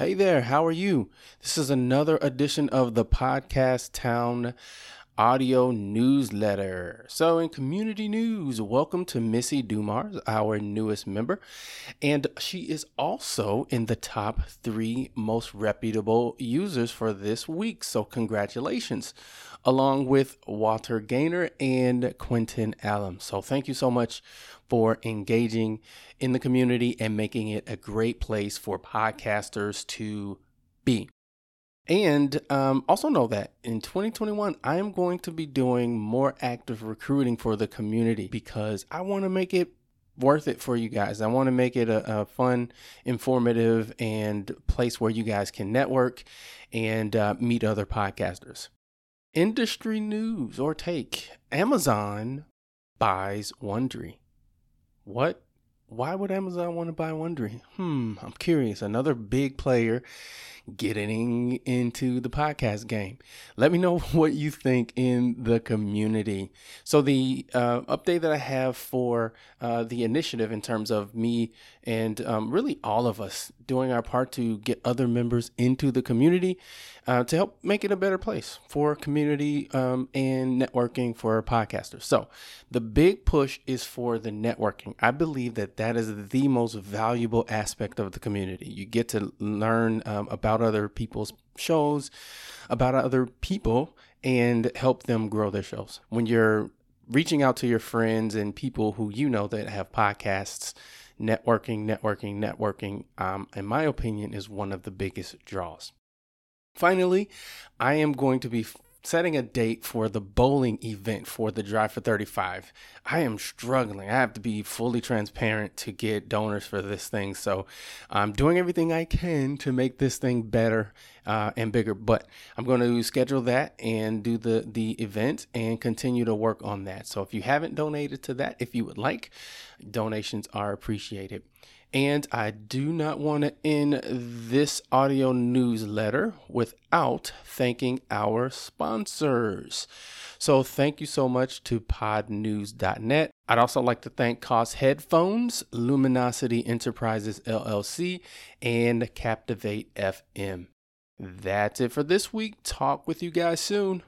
Hey there, how are you? This is another edition of the Podcast Town audio newsletter. So, in community news, welcome to Missy DuMars, our newest member. And she is also in the top three most reputable users for this week. So, congratulations, along with Walter Gainer and Quentin Allums. So, thank you so much for engaging in the community and making it a great place for podcasters to be. And um, also know that in 2021, I am going to be doing more active recruiting for the community because I want to make it worth it for you guys. I want to make it a, a, fun, informative, and place where you guys can network and uh, meet other podcasters. Industry news or take Amazon buys Wondery. What? Why would Amazon want to buy Wondery? Hmm, I'm curious. Another big player getting into the podcast game. Let me know what you think in the community. So, the uh, update that I have for uh, the initiative in terms of me and um, really all of us doing our part to get other members into the community uh, to help make it a better place for community um, and networking for podcasters. So, the big push is for the networking. I believe that that is the most valuable aspect of the community. You get to learn um, about other people's shows, about other people, and help them grow their shows. When you're reaching out to your friends and people who you know that have podcasts, networking, networking, networking, um, in my opinion, is one of the biggest draws. Finally, I am going to be setting a date for the bowling event for the Drive for 35. I am struggling. I have to be fully transparent to get donors for this thing. So I'm doing everything I can to make this thing better uh, and bigger. But I'm going to schedule that and do the, the event and continue to work on that. So if you haven't donated to that, if you would like, donations are appreciated. And I do not want to end this audio newsletter without thanking our sponsors. So, thank you so much to podnews.net. I'd also like to thank Koss Headphones, Luminosity Enterprises LLC, and Captivate FM. That's it for this week. Talk with you guys soon.